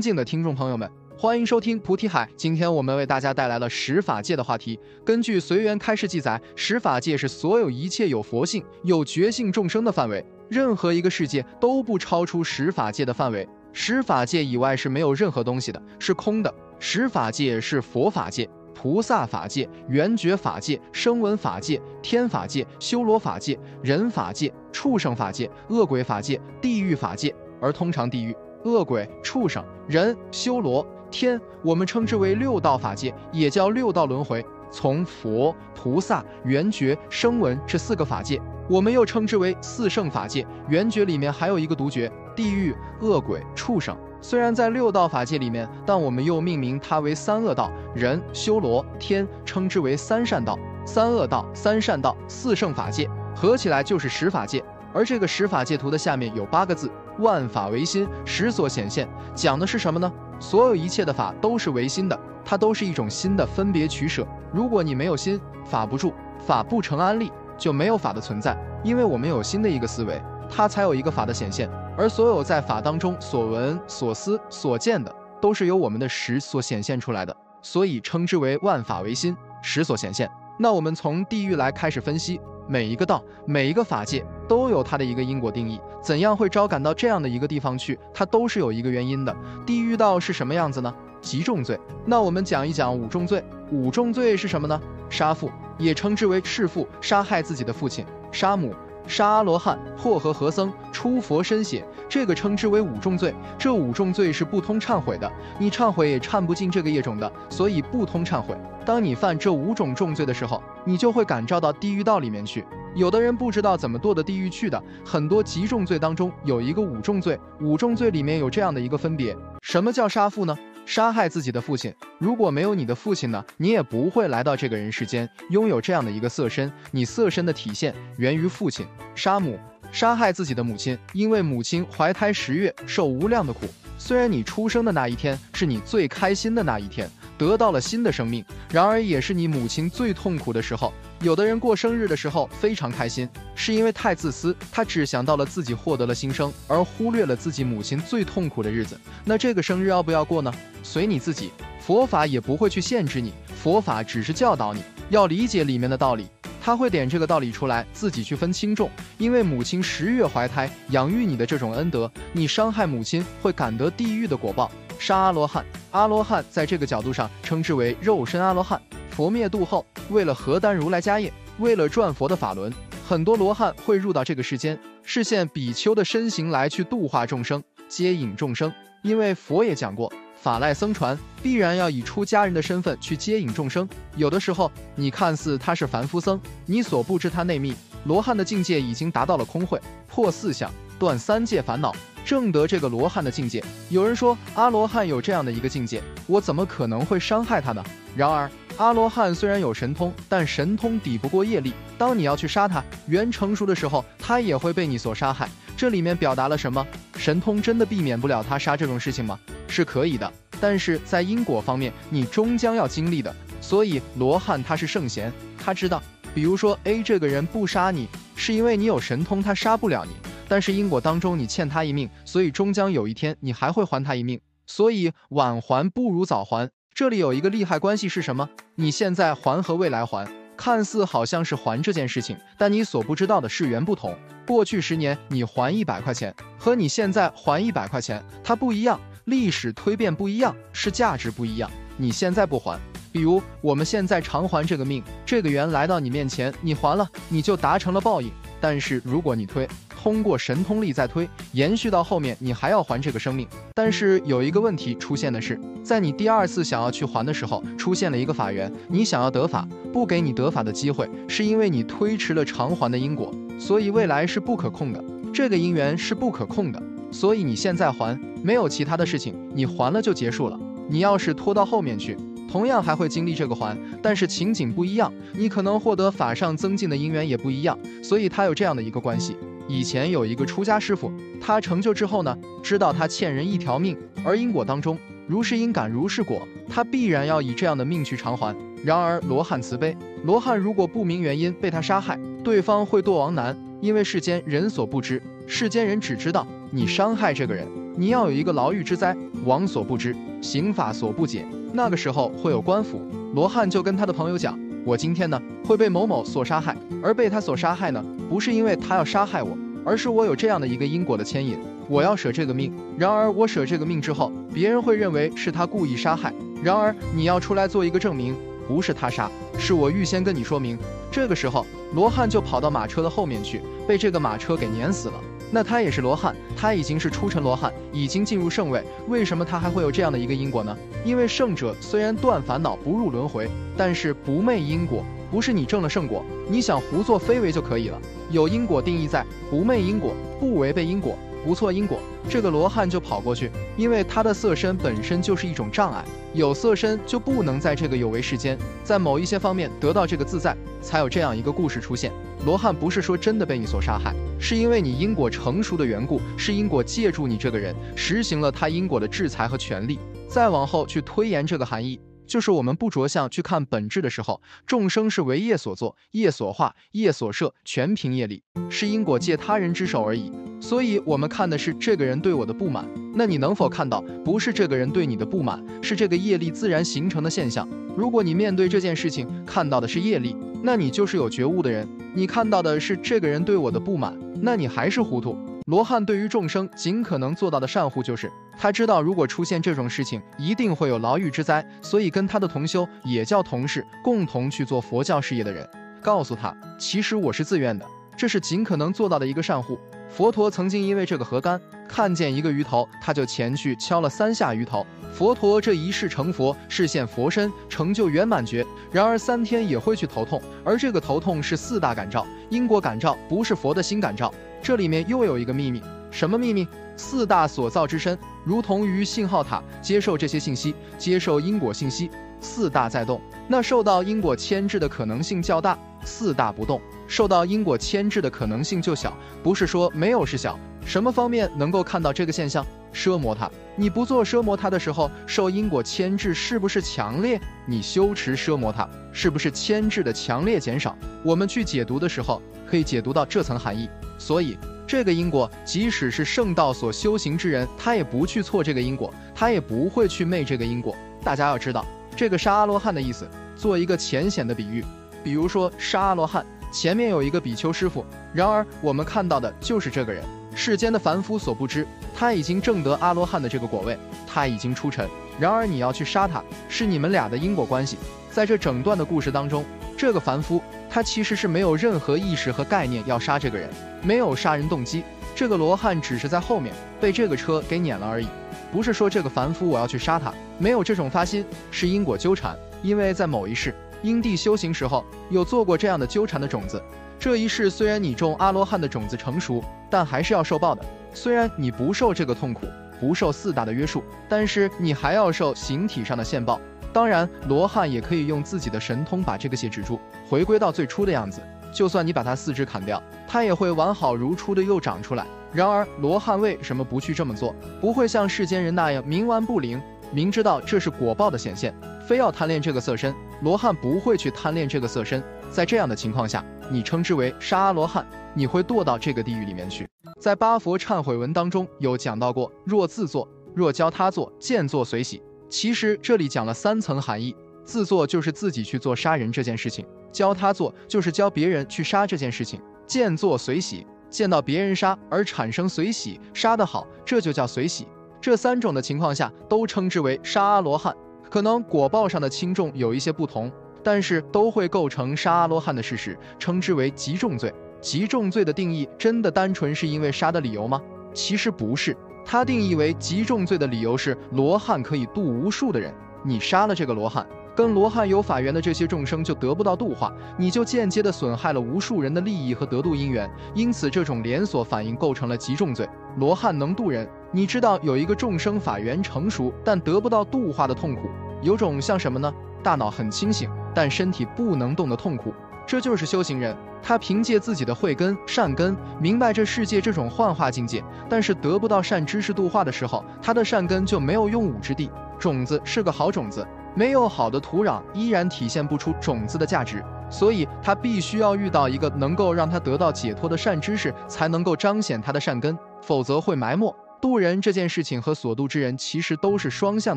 尊敬的听众朋友们，欢迎收听菩提海。今天我们为大家带来了十法界的话题。根据随缘开示记载，十法界是所有一切有佛性、有觉性众生的范围，任何一个世界都不超出十法界的范围。十法界以外是没有任何东西的，是空的。十法界是佛法界。菩萨法界、圆觉法界、声闻法界、天法界、修罗法界、人法界、畜生法界、恶鬼法界、地狱法界。而通常地狱、恶鬼、畜生、人、修罗、天，我们称之为六道法界，也叫六道轮回。从佛、菩萨、圆觉、声闻这四个法界，我们又称之为四圣法界。圆觉里面还有一个独觉，地狱、恶鬼、畜生。虽然在六道法界里面，但我们又命名它为三恶道，人、修罗、天称之为三善道。三恶道、三善道、四圣法界合起来就是十法界。而这个十法界图的下面有八个字：万法唯心，实所显现。讲的是什么呢？所有一切的法都是唯心的，它都是一种心的分别取舍。如果你没有心，法不住，法不成安立，就没有法的存在。因为我们有心的一个思维，它才有一个法的显现。而所有在法当中所闻、所思、所见的，都是由我们的识所显现出来的，所以称之为万法唯心，识所显现。那我们从地狱来开始分析，每一个道、每一个法界都有它的一个因果定义，怎样会招感到这样的一个地方去，它都是有一个原因的。地狱道是什么样子呢？极重罪。那我们讲一讲五重罪。五重罪是什么呢？杀父，也称之为弑父，杀害自己的父亲；杀母。杀阿罗汉、破和和僧、出佛身血，这个称之为五重罪。这五重罪是不通忏悔的，你忏悔也忏不尽这个业种的，所以不通忏悔。当你犯这五种重罪的时候，你就会感召到地狱道里面去。有的人不知道怎么堕的地狱去的，很多极重罪当中有一个五重罪，五重罪里面有这样的一个分别：什么叫杀父呢？杀害自己的父亲，如果没有你的父亲呢，你也不会来到这个人世间，拥有这样的一个色身。你色身的体现源于父亲。杀母，杀害自己的母亲，因为母亲怀胎十月，受无量的苦。虽然你出生的那一天是你最开心的那一天。得到了新的生命，然而也是你母亲最痛苦的时候。有的人过生日的时候非常开心，是因为太自私，他只想到了自己获得了新生，而忽略了自己母亲最痛苦的日子。那这个生日要不要过呢？随你自己，佛法也不会去限制你，佛法只是教导你要理解里面的道理，他会点这个道理出来，自己去分轻重。因为母亲十月怀胎养育你的这种恩德，你伤害母亲会感得地狱的果报。杀阿罗汉，阿罗汉在这个角度上称之为肉身阿罗汉。佛灭度后，为了何丹如来家业，为了转佛的法轮，很多罗汉会入到这个世间，视现比丘的身形来去度化众生，接引众生。因为佛也讲过，法赖僧传必然要以出家人的身份去接引众生。有的时候，你看似他是凡夫僧，你所不知他内密，罗汉的境界已经达到了空慧，破四相，断三界烦恼。正得这个罗汉的境界。有人说阿罗汉有这样的一个境界，我怎么可能会伤害他呢？然而阿罗汉虽然有神通，但神通抵不过业力。当你要去杀他，缘成熟的时候，他也会被你所杀害。这里面表达了什么？神通真的避免不了他杀这种事情吗？是可以的，但是在因果方面，你终将要经历的。所以罗汉他是圣贤，他知道，比如说 A 这个人不杀你，是因为你有神通，他杀不了你。但是因果当中，你欠他一命，所以终将有一天你还会还他一命。所以晚还不如早还。这里有一个利害关系是什么？你现在还和未来还，看似好像是还这件事情，但你所不知道的是缘不同。过去十年你还一百块钱，和你现在还一百块钱，它不一样。历史推变不一样，是价值不一样。你现在不还，比如我们现在偿还这个命，这个缘来到你面前，你还了，你就达成了报应。但是如果你推，通过神通力再推，延续到后面，你还要还这个生命。但是有一个问题出现的是，在你第二次想要去还的时候，出现了一个法缘，你想要得法，不给你得法的机会，是因为你推迟了偿还的因果，所以未来是不可控的。这个因缘是不可控的，所以你现在还没有其他的事情，你还了就结束了。你要是拖到后面去，同样还会经历这个还，但是情景不一样，你可能获得法上增进的因缘也不一样，所以它有这样的一个关系。以前有一个出家师傅，他成就之后呢，知道他欠人一条命，而因果当中如是因感如是果，他必然要以这样的命去偿还。然而罗汉慈悲，罗汉如果不明原因被他杀害，对方会堕亡难，因为世间人所不知，世间人只知道你伤害这个人，你要有一个牢狱之灾，王所不知，刑法所不解。那个时候会有官府。罗汉就跟他的朋友讲：“我今天呢会被某某所杀害，而被他所杀害呢，不是因为他要杀害我，而是我有这样的一个因果的牵引，我要舍这个命。然而我舍这个命之后，别人会认为是他故意杀害。然而你要出来做一个证明，不是他杀，是我预先跟你说明。这个时候，罗汉就跑到马车的后面去，被这个马车给碾死了。”那他也是罗汉，他已经是初成罗汉，已经进入圣位。为什么他还会有这样的一个因果呢？因为圣者虽然断烦恼不入轮回，但是不昧因果，不是你证了圣果，你想胡作非为就可以了。有因果定义在，不昧因果，不违背因果。不错因果，这个罗汉就跑过去，因为他的色身本身就是一种障碍，有色身就不能在这个有为世间，在某一些方面得到这个自在，才有这样一个故事出现。罗汉不是说真的被你所杀害，是因为你因果成熟的缘故，是因果借助你这个人实行了他因果的制裁和权利。再往后去推演这个含义，就是我们不着相去看本质的时候，众生是为业所作，业所化，业所摄，全凭业力，是因果借他人之手而已。所以，我们看的是这个人对我的不满。那你能否看到，不是这个人对你的不满，是这个业力自然形成的现象？如果你面对这件事情看到的是业力，那你就是有觉悟的人；你看到的是这个人对我的不满，那你还是糊涂。罗汉对于众生尽可能做到的善护，就是他知道如果出现这种事情，一定会有牢狱之灾，所以跟他的同修也叫同事，共同去做佛教事业的人，告诉他，其实我是自愿的，这是尽可能做到的一个善护。佛陀曾经因为这个河干看见一个鱼头，他就前去敲了三下鱼头。佛陀这一世成佛，是现佛身，成就圆满觉。然而三天也会去头痛，而这个头痛是四大感召，因果感召，不是佛的心感召。这里面又有一个秘密，什么秘密？四大所造之身，如同于信号塔，接受这些信息，接受因果信息。四大在动，那受到因果牵制的可能性较大；四大不动。受到因果牵制的可能性就小，不是说没有是小。什么方面能够看到这个现象？奢摩他，你不做奢摩他的时候，受因果牵制是不是强烈？你修持奢摩他，是不是牵制的强烈减少？我们去解读的时候，可以解读到这层含义。所以，这个因果，即使是圣道所修行之人，他也不去错这个因果，他也不会去昧这个因果。大家要知道，这个沙阿罗汉的意思，做一个浅显的比喻，比如说沙阿罗汉。前面有一个比丘师傅，然而我们看到的就是这个人。世间的凡夫所不知，他已经证得阿罗汉的这个果位，他已经出尘。然而你要去杀他，是你们俩的因果关系。在这整段的故事当中，这个凡夫他其实是没有任何意识和概念要杀这个人，没有杀人动机。这个罗汉只是在后面被这个车给碾了而已，不是说这个凡夫我要去杀他，没有这种发心，是因果纠缠，因为在某一世。因地修行时候有做过这样的纠缠的种子，这一世虽然你种阿罗汉的种子成熟，但还是要受报的。虽然你不受这个痛苦，不受四大的约束，但是你还要受形体上的现报。当然，罗汉也可以用自己的神通把这个血止住，回归到最初的样子。就算你把它四肢砍掉，它也会完好如初的又长出来。然而，罗汉为什么不去这么做？不会像世间人那样冥顽不灵，明知道这是果报的显现。非要贪恋这个色身，罗汉不会去贪恋这个色身。在这样的情况下，你称之为杀罗汉，你会堕到这个地狱里面去。在八佛忏悔文当中有讲到过，若自作，若教他做，见作随喜。其实这里讲了三层含义：自作就是自己去做杀人这件事情；教他做就是教别人去杀这件事情；见作随喜，见到别人杀而产生随喜，杀得好，这就叫随喜。这三种的情况下都称之为杀罗汉。可能果报上的轻重有一些不同，但是都会构成杀阿罗汉的事实，称之为极重罪。极重罪的定义真的单纯是因为杀的理由吗？其实不是，它定义为极重罪的理由是罗汉可以渡无数的人，你杀了这个罗汉，跟罗汉有法缘的这些众生就得不到度化，你就间接的损害了无数人的利益和得度因缘，因此这种连锁反应构成了极重罪。罗汉能度人。你知道有一个众生法缘成熟，但得不到度化的痛苦，有种像什么呢？大脑很清醒，但身体不能动的痛苦。这就是修行人，他凭借自己的慧根、善根，明白这世界这种幻化境界，但是得不到善知识度化的时候，他的善根就没有用武之地。种子是个好种子，没有好的土壤，依然体现不出种子的价值。所以他必须要遇到一个能够让他得到解脱的善知识，才能够彰显他的善根，否则会埋没。渡人这件事情和所渡之人其实都是双向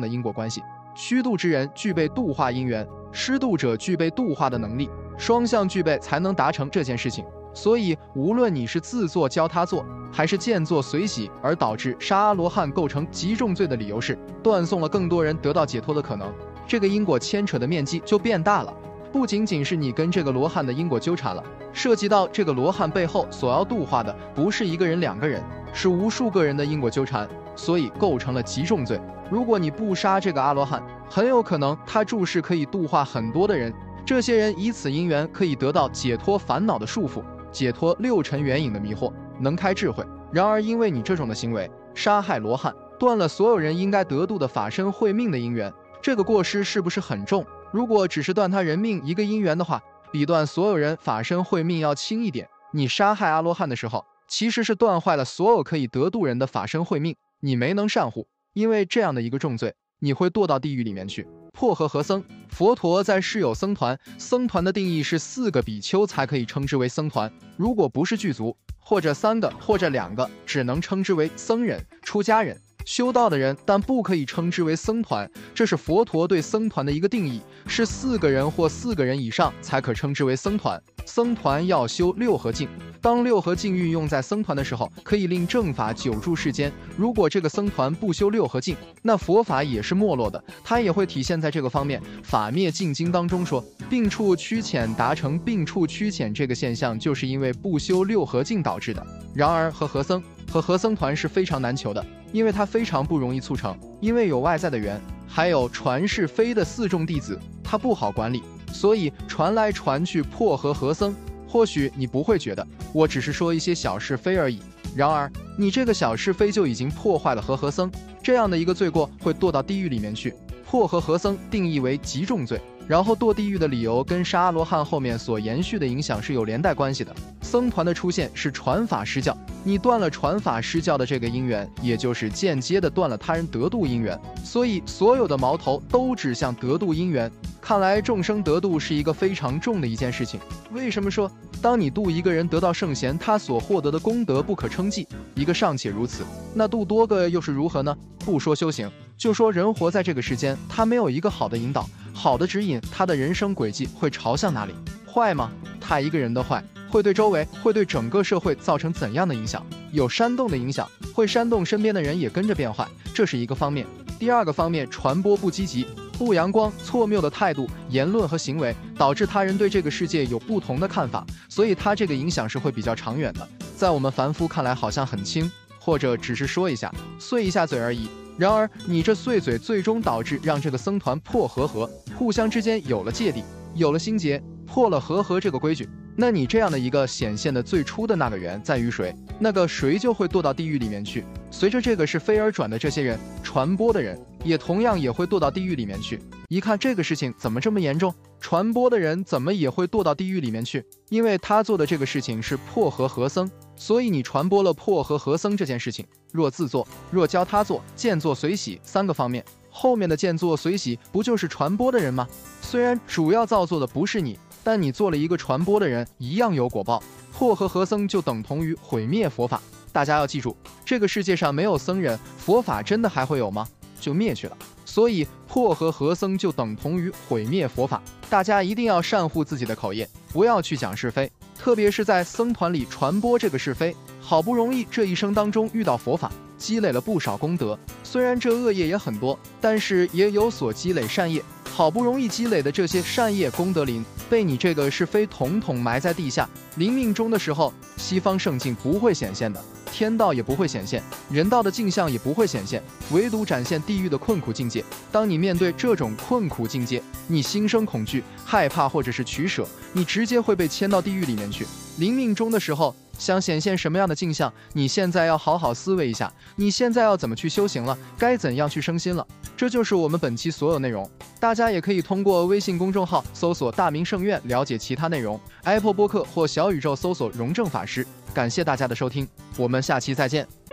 的因果关系。虚度之人具备度化因缘，施度者具备度化的能力，双向具备才能达成这件事情。所以，无论你是自作教他做，还是见作随喜，而导致杀罗汉构成极重罪的理由是断送了更多人得到解脱的可能，这个因果牵扯的面积就变大了。不仅仅是你跟这个罗汉的因果纠缠了，涉及到这个罗汉背后所要度化的不是一个人、两个人，是无数个人的因果纠缠，所以构成了极重罪。如果你不杀这个阿罗汉，很有可能他注释可以度化很多的人，这些人以此因缘可以得到解脱烦恼的束缚，解脱六尘缘影的迷惑，能开智慧。然而因为你这种的行为，杀害罗汉，断了所有人应该得度的法身慧命的因缘，这个过失是不是很重？如果只是断他人命一个因缘的话，比断所有人法身慧命要轻一点。你杀害阿罗汉的时候，其实是断坏了所有可以得度人的法身慧命，你没能善护，因为这样的一个重罪，你会堕到地狱里面去。破和合僧，佛陀在世有僧团，僧团的定义是四个比丘才可以称之为僧团，如果不是具足，或者三个，或者两个，只能称之为僧人、出家人。修道的人，但不可以称之为僧团，这是佛陀对僧团的一个定义，是四个人或四个人以上才可称之为僧团。僧团要修六合敬，当六合敬运用在僧团的时候，可以令正法久住世间。如果这个僧团不修六合敬，那佛法也是没落的，它也会体现在这个方面。法灭尽经当中说，病处趋浅达成病处趋浅这个现象，就是因为不修六合敬导致的。然而和合僧和合僧团是非常难求的。因为它非常不容易促成，因为有外在的缘，还有传是非的四众弟子，他不好管理，所以传来传去破和合僧。或许你不会觉得，我只是说一些小是非而已。然而，你这个小是非就已经破坏了和合僧这样的一个罪过，会堕到地狱里面去。破和合僧定义为极重罪。然后堕地狱的理由跟杀阿罗汉后面所延续的影响是有连带关系的。僧团的出现是传法施教，你断了传法施教的这个因缘，也就是间接的断了他人得度因缘，所以所有的矛头都指向得度因缘。看来众生得度是一个非常重的一件事情。为什么说当你度一个人得到圣贤，他所获得的功德不可称计？一个尚且如此，那度多个又是如何呢？不说修行，就说人活在这个世间，他没有一个好的引导。好的指引，他的人生轨迹会朝向哪里？坏吗？他一个人的坏，会对周围，会对整个社会造成怎样的影响？有煽动的影响，会煽动身边的人也跟着变坏，这是一个方面。第二个方面，传播不积极、不阳光、错谬的态度、言论和行为，导致他人对这个世界有不同的看法，所以他这个影响是会比较长远的。在我们凡夫看来，好像很轻，或者只是说一下，碎一下嘴而已。然而，你这碎嘴最终导致让这个僧团破和合，互相之间有了芥蒂，有了心结，破了和合这个规矩。那你这样的一个显现的最初的那个缘在于谁？那个谁就会堕到地狱里面去。随着这个是非而转的这些人传播的人，也同样也会堕到地狱里面去。一看这个事情怎么这么严重？传播的人怎么也会堕到地狱里面去？因为他做的这个事情是破和合僧。所以你传播了破和合僧这件事情，若自作，若教他做，见作随喜三个方面，后面的见作随喜不就是传播的人吗？虽然主要造作的不是你，但你做了一个传播的人，一样有果报。破和合僧就等同于毁灭佛法。大家要记住，这个世界上没有僧人，佛法真的还会有吗？就灭去了。所以破和合僧就等同于毁灭佛法。大家一定要善护自己的口业，不要去讲是非。特别是在僧团里传播这个是非，好不容易这一生当中遇到佛法，积累了不少功德。虽然这恶业也很多，但是也有所积累善业。好不容易积累的这些善业功德林，被你这个是非统统埋在地下。临命终的时候，西方圣境不会显现的。天道也不会显现，人道的镜像也不会显现，唯独展现地狱的困苦境界。当你面对这种困苦境界，你心生恐惧、害怕或者是取舍，你直接会被牵到地狱里面去。临命终的时候，想显现什么样的镜像？你现在要好好思维一下，你现在要怎么去修行了？该怎样去升心了？这就是我们本期所有内容。大家也可以通过微信公众号搜索“大明圣院”了解其他内容，Apple 播客或小宇宙搜索“荣正法师”。感谢大家的收听，我们下期再见。